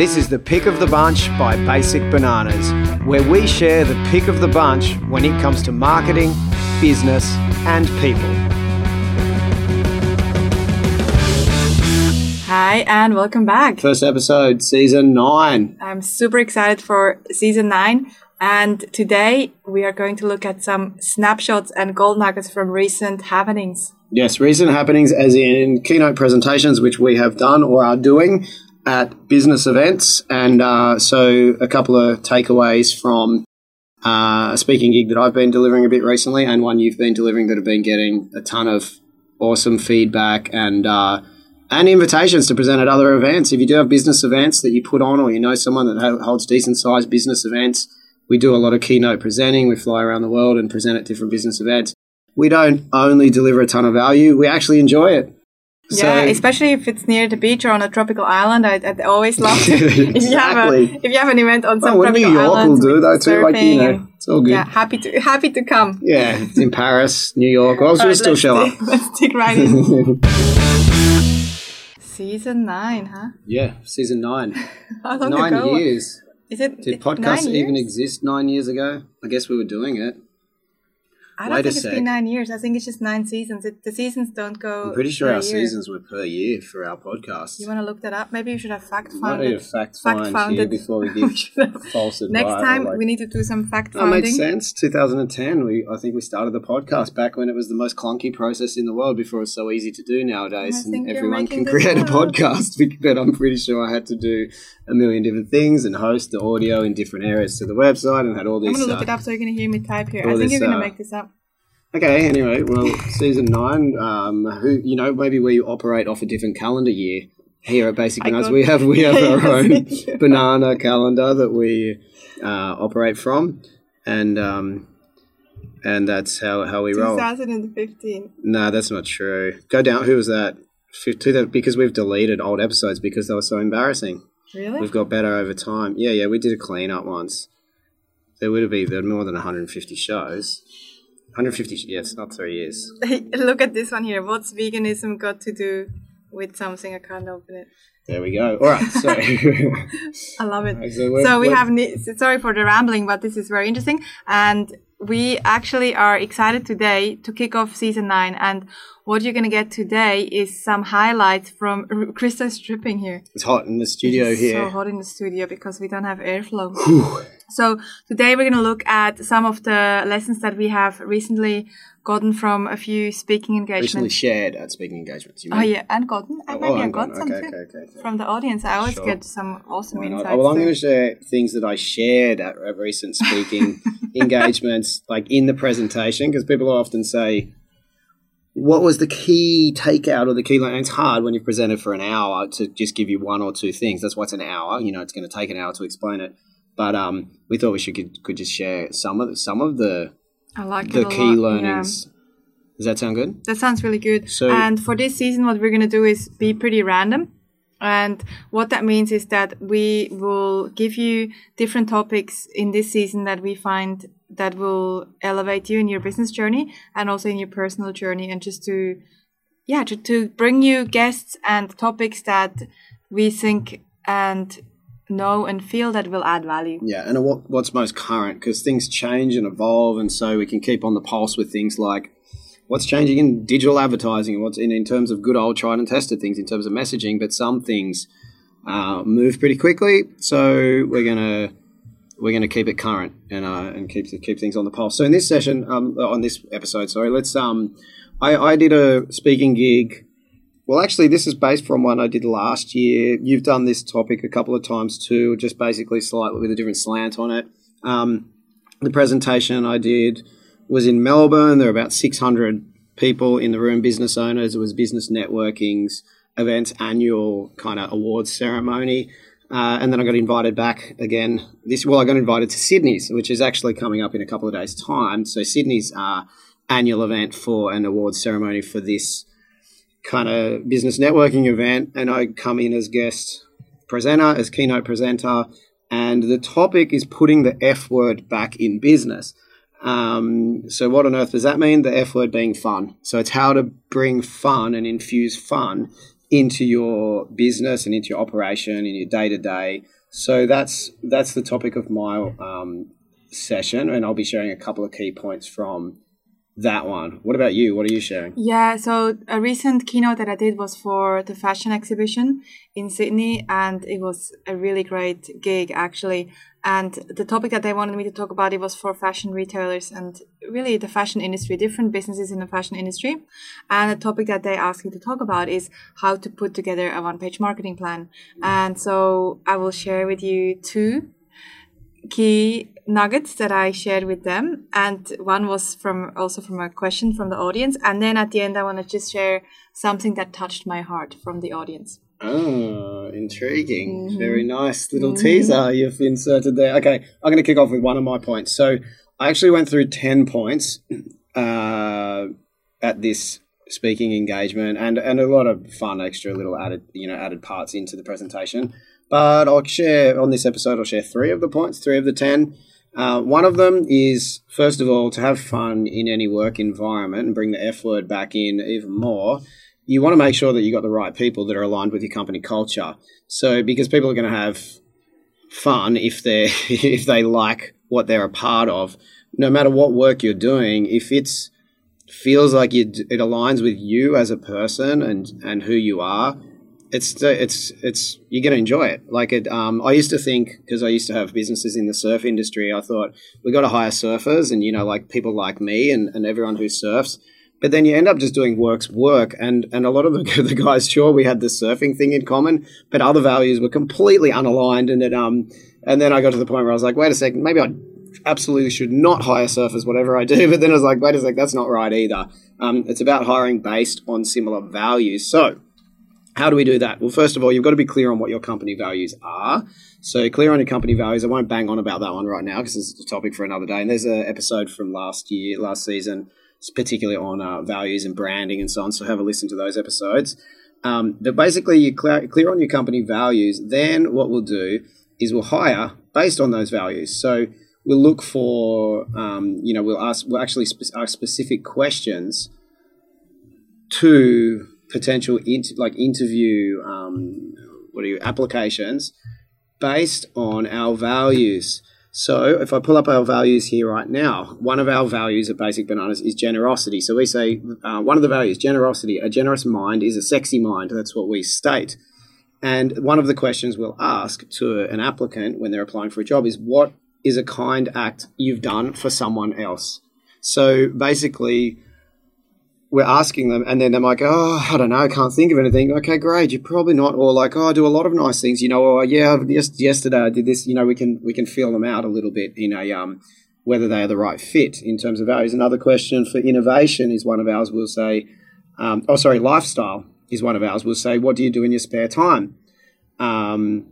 This is the pick of the bunch by Basic Bananas, where we share the pick of the bunch when it comes to marketing, business, and people. Hi, and welcome back. First episode, season nine. I'm super excited for season nine. And today we are going to look at some snapshots and gold nuggets from recent happenings. Yes, recent happenings, as in keynote presentations, which we have done or are doing at business events. And uh, so, a couple of takeaways from uh, a speaking gig that I've been delivering a bit recently, and one you've been delivering that have been getting a ton of awesome feedback and uh, and invitations to present at other events. If you do have business events that you put on, or you know someone that holds decent sized business events, we do a lot of keynote presenting. We fly around the world and present at different business events. We don't only deliver a ton of value; we actually enjoy it. Yeah, especially if it's near the beach or on a tropical island. I, I'd always love to. Exactly. if you have a if you have an event on some Well, what New tropical York will island, do though too. Like you know, it's all good. yeah, happy to happy to come. Yeah, it's in Paris, New York. Well, right, still show up. Let's dig right in. Season nine, huh? Yeah, season nine. How long nine ago? years. Is it? Did podcasts even exist nine years ago? I guess we were doing it. I don't Wait think it's sec. been nine years. I think it's just nine seasons. It, the seasons don't go. I'm pretty sure our year. seasons were per year for our podcast. You want to look that up? Maybe you should have fact founded. a fact fact find here before we give false advice. Next time Like- we need to do some fact That founding. makes sense. 2010, we I think we started the podcast back when it was the most clunky process in the world before it was so easy to do nowadays, and everyone can create a podcast. But I'm pretty sure I had to do a million different things and host the audio in different areas to the website and had all these. I'm gonna look it up so you're gonna hear me type here. I think this, you're gonna uh, make this up. Okay, anyway, well, season nine, um, who you know, maybe we operate off a different calendar year. Here at Basic Bananas, we have we have our own Yes, we do. banana calendar that we uh, operate from, and um, and that's how how we roll. 2015. No, that's not true. Go down. Who was that? Because we've deleted old episodes because they were so embarrassing. Really? We've got better over time. Yeah, yeah, we did a clean up once. There would have been more than 150 shows. 150. sh- Yeah, it's not three years. look at this one here. What's veganism got to do with something? I can't open it. There we go. All right. So, I love it. so, so we have sorry for the rambling but this is very interesting and we actually are excited today to kick off season 9 and what you're going to get today is some highlights from Krista's stripping here. It's hot in the studio It's here. so hot in the studio because we don't have airflow. So today we're going to look at some of the lessons that we have recently gotten from a few speaking Recently engagements shared at speaking engagements. You oh yeah and gotten and Oh, maybe i got gotten. some Okay, too okay, okay, from the audience i always Sure. get some awesome insights Well, I'm going to share things that I shared at, at recent speaking engagements, like in the presentation, because people often say, "What was the key takeout or the key?" Line? And it's hard when you've presented for an hour to just give you one or two things. That's why it's an hour. You know, it's going to take an hour to explain it. But um, we thought we should could, could just share some of the, some of the I like the key lot, yeah. learnings. Does that sound good? That sounds really good. So- and for this season, what we're going to do is be pretty random. And what that means is that we will give you different topics in this season that we find that will elevate you in your business journey and also in your personal journey and just to, yeah, to, to bring you guests and topics that we think and know and feel that will add value. Yeah, and what, what's most current because things change and evolve, and so we can keep on the pulse with things like what's changing in digital advertising and what's in, in terms of good old tried and tested things in terms of messaging. But some things uh, move pretty quickly, so we're gonna we're gonna keep it current and uh, and keep keep things on the pulse. So in this session, um, on this episode, sorry, let's um, I, I did a speaking gig. Well, actually, this is based from one I did last year. You've done this topic a couple of times too, just basically slightly with a different slant on it. Um, the presentation I did was in Melbourne. There were about 600 people in the room, business owners. It was business networking's events annual kind of awards ceremony. Uh, and then I got invited back again. This well, I got invited to Sydney's, which is actually coming up in a couple of days' time. So Sydney's uh, annual event for an awards ceremony for this kind of business networking event, and I come in as guest presenter, as keynote presenter, and the topic is putting the F word back in business. Um, so, what on earth does that mean? The F word being fun. So, it's how to bring fun and infuse fun into your business and into your operation in your day to day. So that's that's the topic of my um, session, and I'll be sharing a couple of key points from that one. What about you? What are you sharing? Yeah, so a recent keynote that I did was for the fashion exhibition in Sydney, and it was a really great gig actually. And the topic that they wanted me to talk about it was for fashion retailers and really the fashion industry, different businesses in the fashion industry. And the topic that they asked me to talk about is how to put together a one-page marketing plan. And so I will share with you two key nuggets that I shared with them, and one was from also from a question from the audience, and then at the end I want to just share something that touched my heart from the audience. Oh, intriguing! Mm-hmm. Very nice little mm-hmm. teaser you've inserted there. Okay, I'm going to kick off with one of my points. So I actually went through ten points uh, at this speaking engagement, and and a lot of fun extra little added you know added parts into the presentation. But I'll share on this episode. I'll share three of the points, three of the ten. Uh, one of them is, first of all, to have fun in any work environment and bring the F word back in even more. You want to make sure that you got the right people that are aligned with your company culture. So, because people are going to have fun if they if they like what they're a part of, no matter what work you're doing, if it's feels like it aligns with you as a person and and who you are, it's it's it's you're going to enjoy it. Like it, um, I used to think because I used to have businesses in the surf industry. I thought we got to hire surfers and you know like people like me and, and everyone who surfs. But then you end up just doing work's work, and and a lot of the, the guys, sure, we had the surfing thing in common, but other values were completely unaligned. And um and then I got to the point where I was like, wait a second, maybe I absolutely should not hire surfers, whatever I do. But then I was like, wait a second, that's not right either. Um, it's about hiring based on similar values. So how do we do that? Well, first of all, you've got to be clear on what your company values are. So, clear on your company values. I won't bang on about that one right now because it's a topic for another day. And there's an episode from last year, last season, particularly on uh, values and branding and so on. So, have a listen to those episodes. Um, but basically, you clear, clear on your company values. Then, what we'll do is we'll hire based on those values. So, we'll look for, um, you know, we'll ask, we'll actually spe- ask specific questions to potential like interview um, what are you applications based on our values. So if I pull up our values here right now, one of our values at Basic Bananas is generosity. So we say uh, one of the values, generosity. A generous mind is a sexy mind. That's what we state. And one of the questions we'll ask to an applicant when they're applying for a job is what is a kind act you've done for someone else? So basically, we're asking them, and then they're like, "Oh, I don't know, I can't think of anything." Okay, great. You're probably not, or like, "Oh, I do a lot of nice things," you know. Or yeah, just yesterday I did this. You know, we can we can feel them out a little bit in a um, whether they are the right fit in terms of values. Another question for innovation is one of ours. We'll say, um, "Oh, sorry, lifestyle is one of ours." We'll say, "What do you do in your spare time?" Um,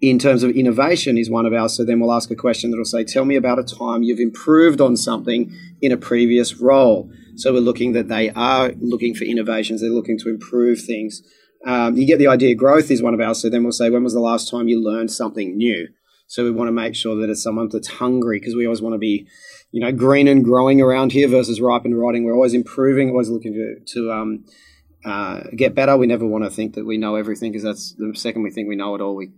in terms of innovation is one of ours. So then we'll ask a question that'll say, "Tell me about a time you've improved on something in a previous role." So we're looking that they are looking for innovations. They're looking to improve things. Um, you get the idea. Growth is one of ours. So then we'll say, when was the last time you learned something new? So we want to make sure that it's someone that's hungry because we always want to be, you know, green and growing around here versus ripe and rotting. We're always improving, always looking to, to um, uh, get better. We never want to think that we know everything because that's the second we think we know it all, we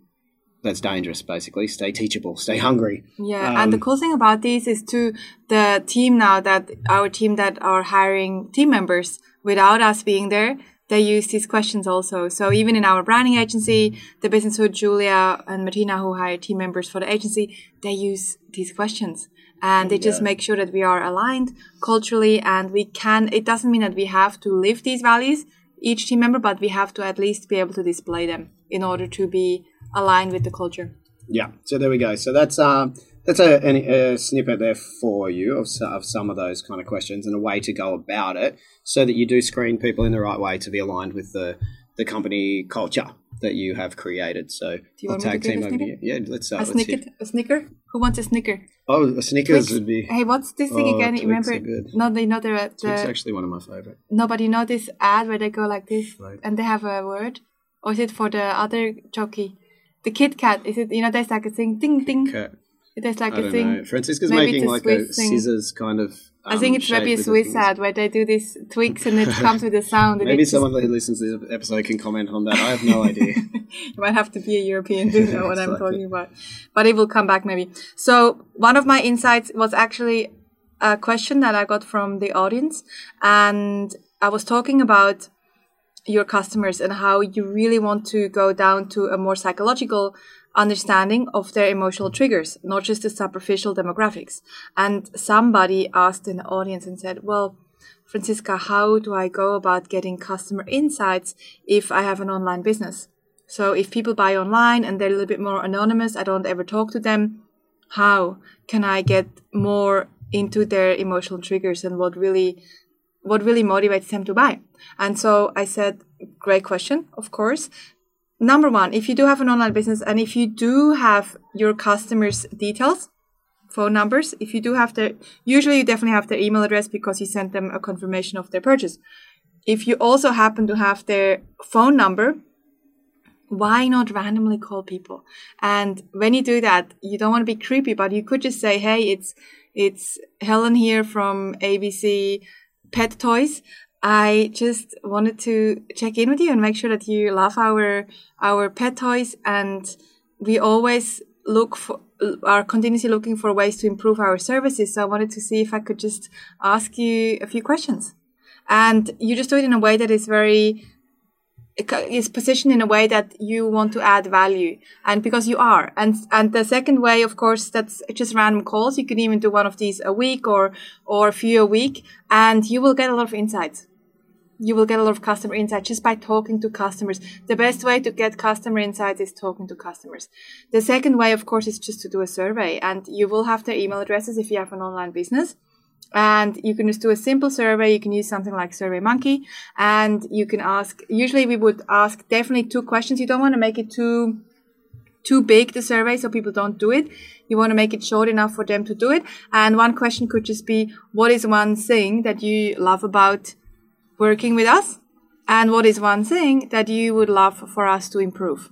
that's dangerous basically. Stay teachable stay hungry. Yeah um, and the cool thing about this is to the team now that our team that are hiring team members without us being there they use these questions also. So even in our branding agency the business hood julia and martina who hire team members for the agency they use these questions. And they just make sure that we are aligned culturally and we can it doesn't mean that we have to live these values each team member but we have to at least be able to display them in order to be aligned with the culture. Yeah. So there we go. So that's um that's a, a, a snippet there for you of, of some of those kind of questions and a way to go about it so that you do screen people in the right way to be aligned with the the company culture that you have created. So do you I'll want tag team over you. Yeah, let's uh, a snicker. A snicker. Who wants a snicker? Oh, a Snickers would be. Hey, what's this thing oh, again? Remember? No, they know the. the Twix actually one of my favorite. Nobody know this ad where they go like this right. and they have a word, or is it for the other jockey? The Kit Kat is it? You know, there's like a thing, ding ding. Cat. There's like I a don't thing. know. Francisca's maybe making like a thing. scissors kind of. I think um, it's maybe a Swiss ad where they do these tweaks and it comes with a sound. And Maybe it just- someone who listens to this episode can comment on that. I have no idea. you might have to be a European to know what I'm Exactly. talking about. But it will come back maybe. So one of my insights was actually a question that I got from the audience. And I was talking about your customers and how you really want to go down to a more psychological understanding of their emotional triggers, not just the superficial demographics. And somebody asked in the audience and said, well, Francisca, how do I go about getting customer insights if I have an online business? So if people buy online and they're a little bit more anonymous, I don't ever talk to them. How can I get more into their emotional triggers and what really what really motivates them to buy? And so I said, great question, of course. Number one, if you do have an online business and if you do have your customers' details, phone numbers, if you do have their, usually you definitely have their email address because you sent them a confirmation of their purchase. If you also happen to have their phone number, why not randomly call people? And when you do that, you don't want to be creepy, but you could just say, "Hey, it's it's Helen here from ABC Pet Toys. I just wanted to check in with you and make sure that you love our our pet toys, and we always look for are continuously looking for ways to improve our services. So I wanted to see if I could just ask you a few questions." And you just do it in a way that is very is positioned in a way that you want to add value and because you are. And and the second way of course that's just random calls. You can even do one of these a week or or a few a week and you will get a lot of insights. You will get a lot of customer insights just by talking to customers. The best way to get customer insights is talking to customers. The second way of course is just to do a survey and you will have their email addresses if you have an online business and you can just do a simple survey. You can use something like SurveyMonkey, and you can ask. Usually, we would ask definitely two questions. You don't want to make it too too big the survey so people don't do it. You want to make it short enough for them to do it. And one question could just be, what is one thing that you love about working with us? And what is one thing that you would love for us to improve?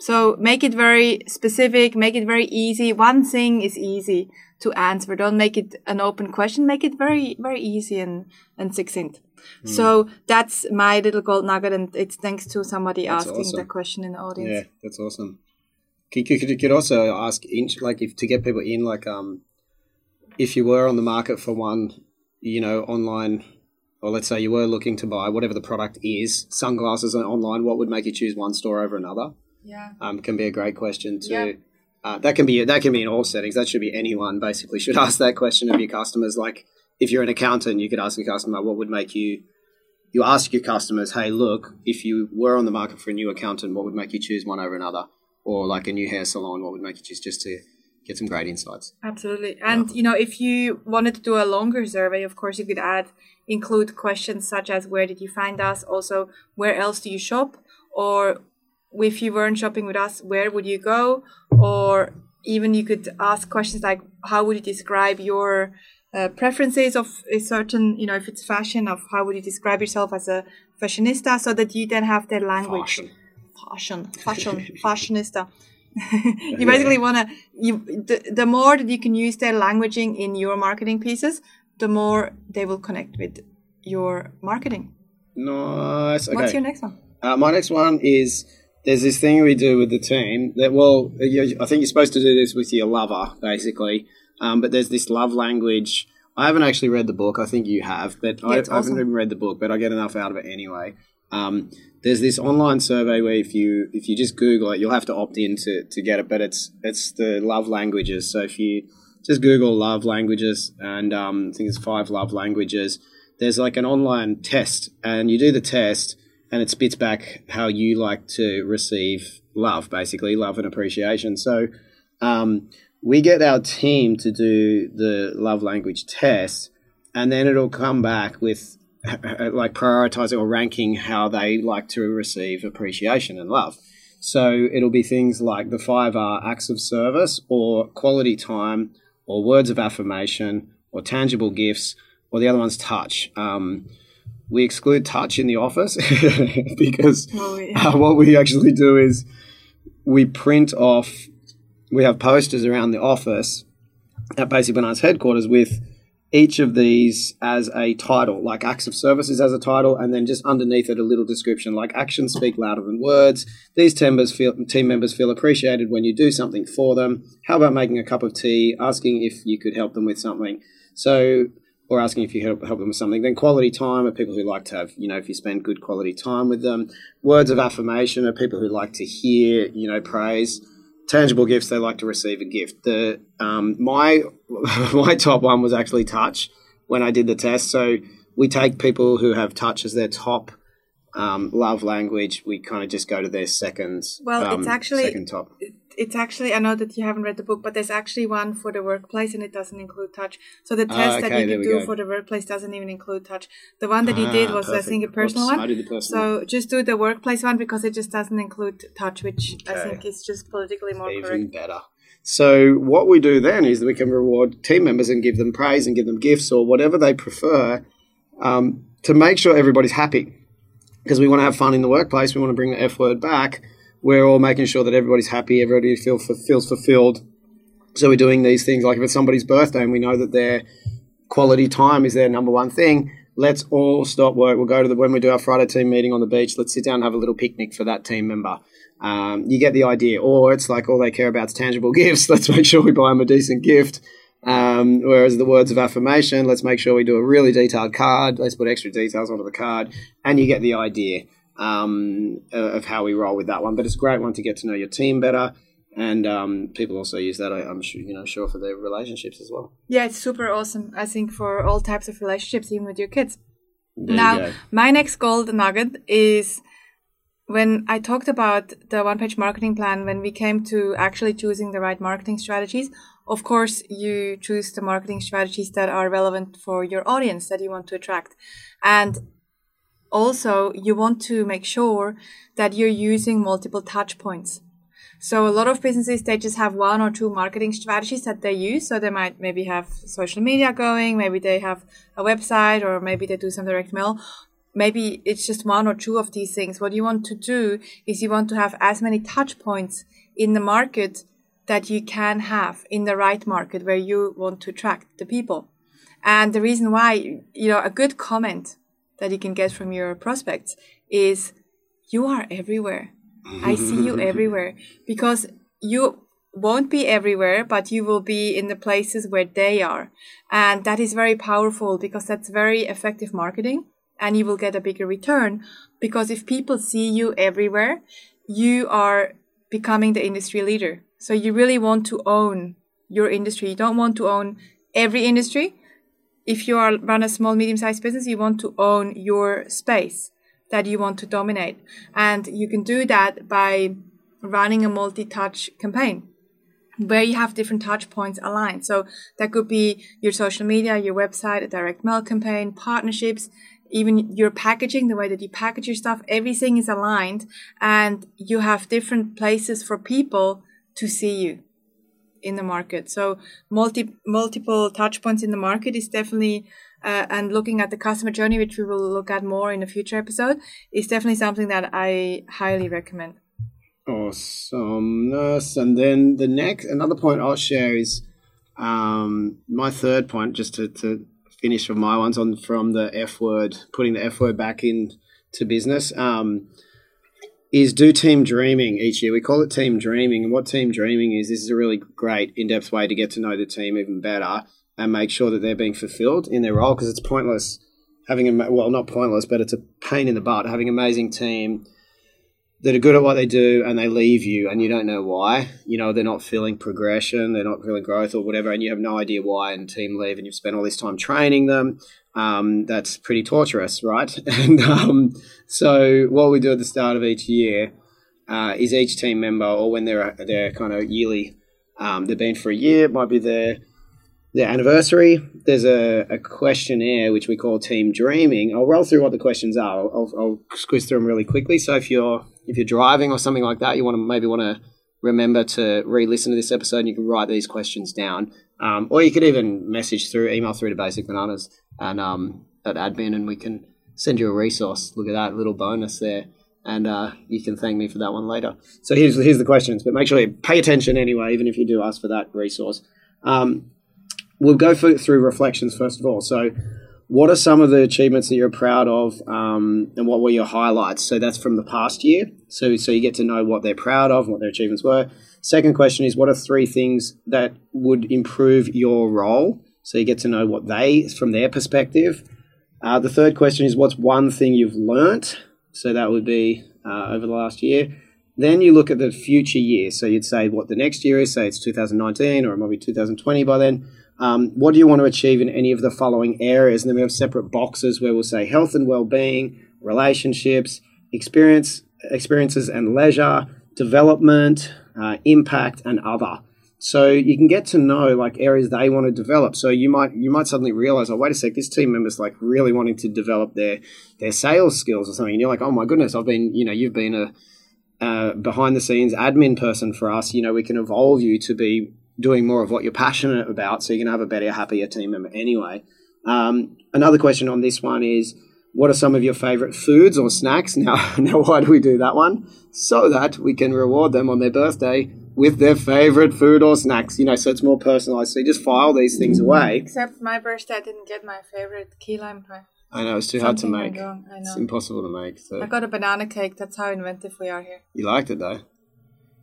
So make it very specific, make it very easy. One thing is easy to answer. Don't make it an open question. Make it very, very easy and, and succinct. Hmm. So that's my little gold nugget, and it's thanks to somebody That's asking awesome. the question in the audience. Yeah, that's awesome. Could, could, could, could also ask, in, like, if to get people in, like, um, if you were on the market for one, you know, online, or let's say you were looking to buy whatever the product is, sunglasses online, what would make you choose one store over another? Yeah. Um, can be a great question to. Yeah. Uh, that can be that can be in all settings. That should be anyone basically should ask that question of your customers. Like if you're an accountant, you could ask a customer, what would make you you ask your customers, hey, look, if you were on the market for a new accountant, what would make you choose one over another? Or like a new hair salon, what would make you choose just to get some great insights? Absolutely. And you know, if you wanted to do a longer survey, of course you could add include questions such as where did you find us? Also, where else do you shop? Or if you weren't shopping with us, where would you go? Or even you could ask questions like how would you describe your uh, preferences of a certain, you know, if it's fashion, of how would you describe yourself as a fashionista, so that you then have their language Fashion. fashion, fashion, fashionista. you basically want to you the, the more that you can use their languaging in your marketing pieces, the more they will connect with your marketing. Nice. Okay. What's your next one? Uh, my next one is there's this thing we do with the team that well, I think you're supposed to do this with your lover basically, um, but there's this love language. I haven't actually read the book. I think you have, but I, it's I haven't even read the book. But I get enough out of it anyway. Um, there's this online survey where if you if you just Google it, you'll have to opt in to, to get it. But it's it's the love languages. So if you just Google love languages, and um, I think it's five love languages. There's like an online test, and you do the test, and it spits back how you like to receive love, basically love and appreciation. So um, we get our team to do the love language test, and then it'll come back with like prioritizing or ranking how they like to receive appreciation and love. So it'll be things like the five are acts of service or quality time or words of affirmation or tangible gifts or the other one's touch. Um, we exclude touch in the office because Oh, yeah. uh, what we actually do is we print off we have posters around the office at Basic Bananas headquarters with each of these as a title, like acts of services as a title, and then just underneath it a little description like actions speak louder than words. These team members feel team members feel appreciated when you do something for them. How about making a cup of tea, asking if you could help them with something? So or asking if you help, help them with something. Then quality time are people who like to have, you know, if you spend good quality time with them. Words of affirmation are people who like to hear, you know, praise tangible gifts, they like to receive a gift. The um, my my top one was actually touch when I did the test. So we take people who have touch as their top um, love language. We kind of just go to their second. Well, um, it's actually second top it's actually I know that you haven't read the book, but there's actually one for the workplace, and it doesn't include touch. So the test okay, that you can do go. for the workplace doesn't even include touch. The one that you ah, did was perfect. I think a personal Oops, one. I did the personal. So just do the workplace one because it just doesn't include touch, which I think is just politically more even correct. better. So what we do then is that we can reward team members and give them praise and give them gifts or whatever they prefer um, to make sure everybody's happy. Because we want to have fun in the workplace, we want to bring the F word back. We're all making sure that everybody's happy, everybody feel, feels fulfilled. So we're doing these things like if it's somebody's birthday and we know that their quality time is their number one thing. Let's all stop work. We'll go to the when we do our Friday team meeting on the beach. Let's sit down and have a little picnic for that team member. Um, you get the idea. Or it's like all they care about is tangible gifts. Let's make sure we buy them a decent gift. Um, whereas the words of affirmation, let's make sure we do a really detailed card. Let's put extra details onto the card, and you get the idea um, of how we roll with that one. But it's a great one to get to know your team better, and um, people also use that. I, I'm sure you know, sure for their relationships as well. Yeah, it's super awesome. I think for all types of relationships, even with your kids. There now, my next gold nugget is when I talked about the one page marketing plan, when we came to actually choosing the right marketing strategies, of course, you choose the marketing strategies that are relevant for your audience that you want to attract. And also, you want to make sure that you're using multiple touch points. So a lot of businesses they just have one or two marketing strategies that they use. So they might maybe have social media going, maybe they have a website, or maybe they do some direct mail. Maybe it's just one or two of these things. What you want to do is you want to have as many touch points in the market that you can have in the right market where you want to attract the people. And the reason why, you know, a good comment that you can get from your prospects is you are everywhere. I see you everywhere because you won't be everywhere, but you will be in the places where they are. And that is very powerful because that's very effective marketing and you will get a bigger return because if people see you everywhere, you are becoming the industry leader. So you really want to own your industry. You don't want to own every industry. If you are run a small, medium sized business, you want to own your space that you want to dominate. And you can do that by running a multi touch campaign where you have different touch points aligned. So that could be your social media, your website, a direct mail campaign, partnerships, even your packaging, the way that you package your stuff, everything is aligned and you have different places for people to see you in the market. So multi multiple touch points in the market is definitely uh, and looking at the customer journey, which we will look at more in a future episode, is definitely something that I highly recommend. Awesomeness. And then the next, another point I'll share is um, my third point, just to, to finish from my ones on from the F word, putting the F word back into business, um, is do team dreaming each year. We call it team dreaming. And what team dreaming is, this is a really great in depth way to get to know the team even better and make sure that they're being fulfilled in their role because it's pointless having a, well, not pointless, but it's a pain in the butt having an amazing team that are good at what they do and they leave you and you don't know why. You know, they're not feeling progression, they're not feeling growth or whatever, and you have no idea why, and team leave and you've spent all this time training them. Um, that's pretty torturous, right? And um, so, what we do at the start of each year uh, is each team member, or when they're they're kind of yearly, um, they've been for a year, it might be their their anniversary. There's a, a questionnaire which we call Team Dreaming. I'll roll through what the questions are. I'll, I'll, I'll squeeze through them really quickly. So if you're if you're driving or something like that, you want to maybe want to remember to re-listen to this episode. and You can write these questions down, um, or you could even message through, email through to Basic Bananas and um, at admin, and we can send you a resource. Look at that little bonus there. and uh, you can thank me for that one later. So here's here's the questions, but make sure you pay attention anyway, even if you do ask for that resource. Um, we'll go through reflections first of all. So, what are some of the achievements that you're proud of, um, and what were your highlights? So that's from the past year. So so you get to know what they're proud of, what their achievements were. Second question is, what are three things that would improve your role? So you get to know what they, from their perspective. Uh, the third question is, what's one thing you've learnt? So that would be uh, over the last year. Then you look at the future year. So you'd say what the next year is. Say it's 2019 or it might be 2020 by then. Um, what do you want to achieve in any of the following areas? And then we have separate boxes where we'll say health and well-being, relationships, experience, experiences and leisure, development, uh, impact, and other. So you can get to know like areas they want to develop. So you might you might suddenly realize, oh wait a sec, this team member's like really wanting to develop their their sales skills or something. And you're like, oh my goodness, I've been you know you've been a uh, behind the scenes admin person for us. You know we can evolve you to be doing more of what you're passionate about, so you can have a better, happier team member anyway. Um, another question on this one is what are some of your favorite foods or snacks? Now, now, why do we do that one? So that we can reward them on their birthday with their favorite food or snacks. You know, so it's more personalized. So you just file these things away. Except my birthday, I didn't get my favorite key lime pie. I know it's too hard to make. wrong, I know. It's impossible to make. So I got a banana cake. That's how inventive we are here. you liked it though.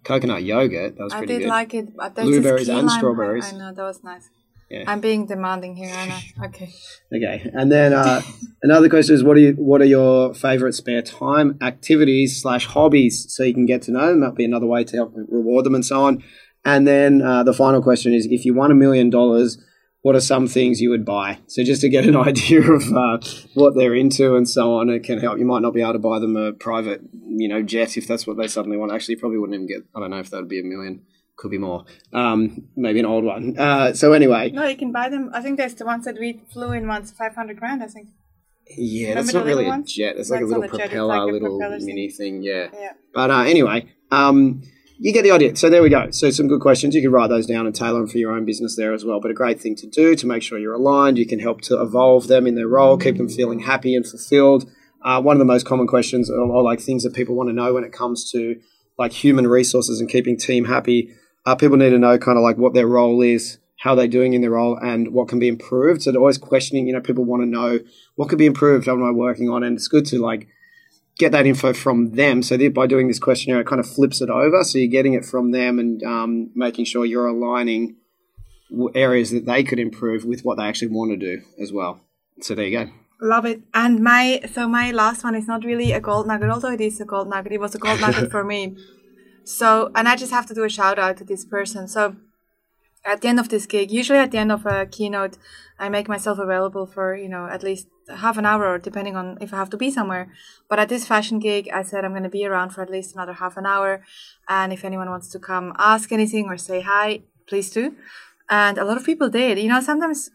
Coconut yogurt. That was I pretty did good. like it. But Blueberries and strawberries. I know that was nice. Yeah. I'm being demanding here. I. Okay. Okay, and then uh, another question is, what are you, what are your favorite spare time activities slash hobbies? So you can get to know them. That'd be another way to help reward them and so on. And then uh, the final question is, if you won a million dollars, what are some things you would buy? So just to get an idea of uh, what they're into and so on, it can help. You might not be able to buy them a private, you know, jet if that's what they suddenly want. Actually, probably wouldn't even get. I don't know if that would be a million. Could be more. Um, maybe an old one. Uh, so anyway, No, you can buy them. I think there's the ones that we flew in once, 500 grand, I think. Yeah, Remember that's not really little a jet. It's like a little propeller, like a little propeller mini thing. Yeah. Yeah. But uh, anyway, um, you get the idea. So there we go. So some good questions. You can write those down and tailor them for your own business there as well. But a great thing to do to make sure you're aligned. You can help to evolve them in their role, keep them feeling happy and fulfilled. Uh, one of the most common questions or, or like things that people want to know when it comes to like human resources and keeping team happy. Uh, people need to know kind of like what their role is, how they're doing in their role, and what can be improved. So they're always questioning. You know, people want to know what could be improved. What am I working on? And it's good to like get that info from them. So by doing this questionnaire, it kind of flips it over. So you're getting it from them and um, making sure you're aligning areas that they could improve with what they actually want to do as well. So there you go. Love it. And my so my last one is not really a gold nugget, although it is a gold nugget. It was a gold nugget for me. So and I just have to do a shout out to this person. So at the end of this gig, usually at the end of a keynote, I make myself available for, you know, at least half an hour depending on if I have to be somewhere. But at this fashion gig, I said I'm going to be around for at least another half an hour. And if anyone wants to come ask anything or say hi, please do. And a lot of people did. You know, sometimes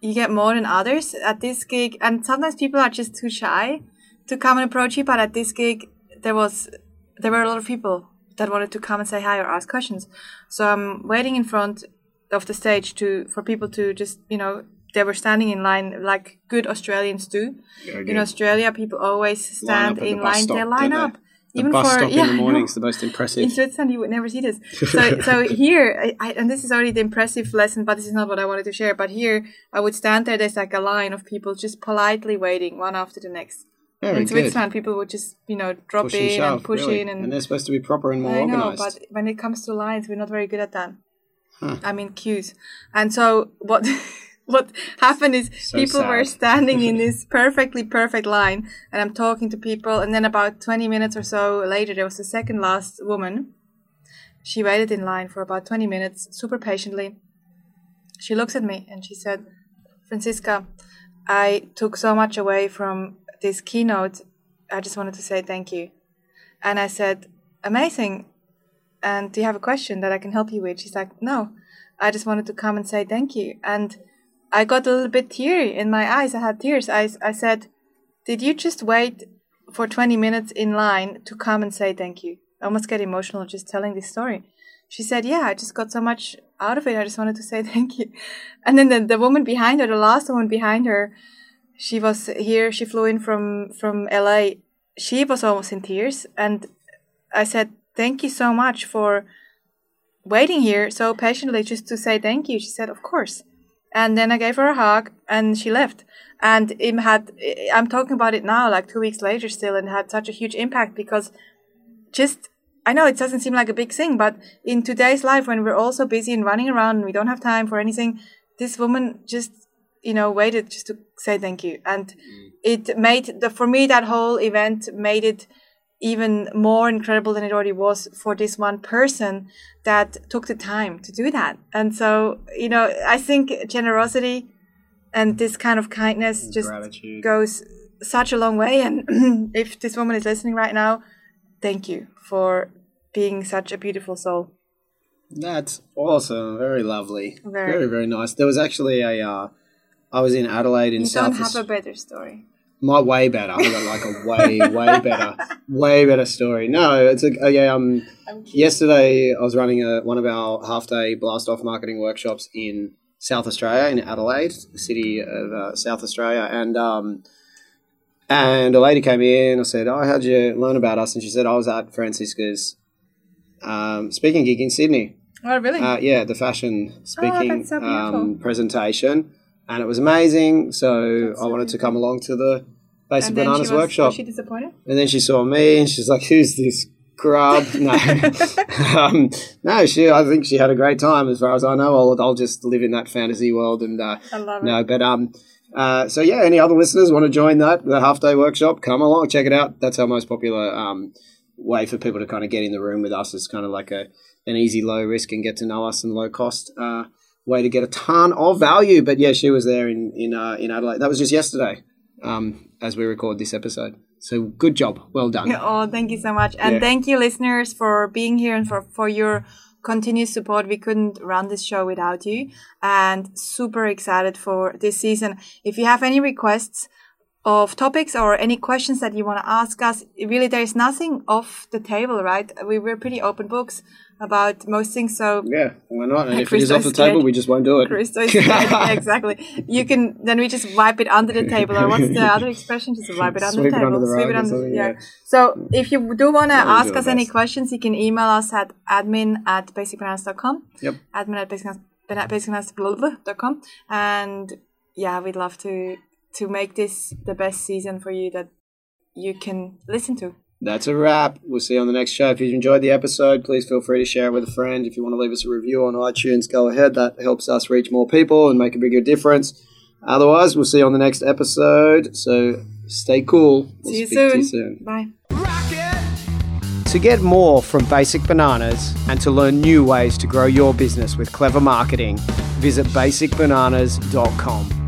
you get more than others at this gig. And sometimes people are just too shy to come and approach you. But at this gig, there was, there were a lot of people that wanted to come and say hi or ask questions. So I'm waiting in front of the stage to for people to just you know they were standing in line like good Australians do. In Australia, people always stand up the in line. stop, they line don't they? up. The bus for stop yeah, in the morning is the most impressive. In. Switzerland, you would never see this. So, so here, I, and this is already the impressive lesson, but this is not what I wanted to share. But here, I would stand there. There's like a line of people just politely waiting, one after the next. Very in good. Switzerland, people would just you know drop Push and in shove, and push really. in, and, and they're supposed to be proper and more I know. organized. But when it comes to lines, we're not very good at that. Huh. I mean queues, and so what? What happened is So people were standing in this perfectly perfect line, and I'm talking to people, and then about 20 minutes or so later, there was the second last woman. She waited in line for about 20 minutes, super patiently. She looks at me and she said, Francisca, I took so much away from this keynote. I just wanted to say thank you. And I said, Amazing. And do you have a question that I can help you with? She's like, No, I just wanted to come and say thank you. And I got a little bit teary in my eyes. I had tears. I, I said, Did you just wait for 20 minutes in line to come and say thank you? I almost get emotional just telling this story. She said, Yeah, I just got so much out of it. I just wanted to say thank you. And then the, the woman behind her, the last woman behind her, she was here. She flew in from, from LA she was almost in tears. And I said, Thank you so much for waiting here so patiently just to say thank you. She said, Of course. And then I gave her a hug and she left. And it had, I'm talking about it now, like two weeks later still, and had such a huge impact because just, I know it doesn't seem like a big thing, but in today's life, when we're all so busy and running around and we don't have time for anything, this woman just, you know, waited just to say thank you. And mm. it made the, for me, that whole event made it, even more incredible than it already was for this one person that took the time to do that. And so, you know, I think generosity and this kind of kindness just Gratitude. goes such a long way. And if this woman is listening right now, thank you for being such a beautiful soul. That's awesome. Very lovely. Very. Very, very nice. There was actually a. Uh, I was in Adelaide in You South. don't have a better story. My way better. I got like a way, way better, way better story. No, it's a, yeah. um. Yesterday, I was running a, one of our half day blast off marketing workshops in South Australia, in Adelaide, the city of uh, South Australia, and um, and a lady came in. And I said, "Oh, how'd you learn about us?" And she said, "I was at Francisca's um, speaking gig in Sydney." Oh, really? Uh, yeah, the fashion speaking Oh, so um, presentation, and it was amazing. So That's I wanted to come along to the Basic Bananas was, workshop. was she disappointed? And then she saw me, and she's like, "Who's this grub?" No, um, no. She, I think she had a great time. As far as I know, I'll, I'll just live in that fantasy world and uh, I love it. no. But um, uh, so yeah, any other listeners want to join that the half day workshop? Come along, check it out. That's our most popular um way for people to kind of get in the room with us. It's kind of like a an easy, low risk and get to know us and low cost uh, way to get a ton of value. But yeah, she was there in in uh, in Adelaide. That was just yesterday, um, as we record this episode. So good job, well done. Oh, thank you so much. And Yeah. thank you, listeners, for being here and for, for your continuous support. We couldn't run this show without you. And super excited for this season. If you have any requests of topics or any questions that you want to ask us, really, there's nothing off the table, right? We, we're pretty open books about most things. So Yeah, why not? And if it Chris off the table, we just won't do it. Crystal is yeah, exactly. You can then we just wipe it under the table, or what's the other expression? Just wipe it under the table, under the sweep it under. Yeah. yeah. So if you do want to ask us any questions, you can email us at admin at basicbananas.com. Yep. Admin at basicbananas.com. And yeah, we'd love to to make this the best season for you that you can listen to. That's a wrap. We'll see you on the next show. If you enjoyed the episode, please feel free to share it with a friend. If you want to leave us a review on iTunes, go ahead. That helps us reach more people and make a bigger difference. Otherwise, we'll see you on the next episode. So stay cool. We'll See you speak to you soon. soon. Bye. To get more from Basic Bananas and to learn new ways to grow your business with clever marketing, visit basicbananas.com.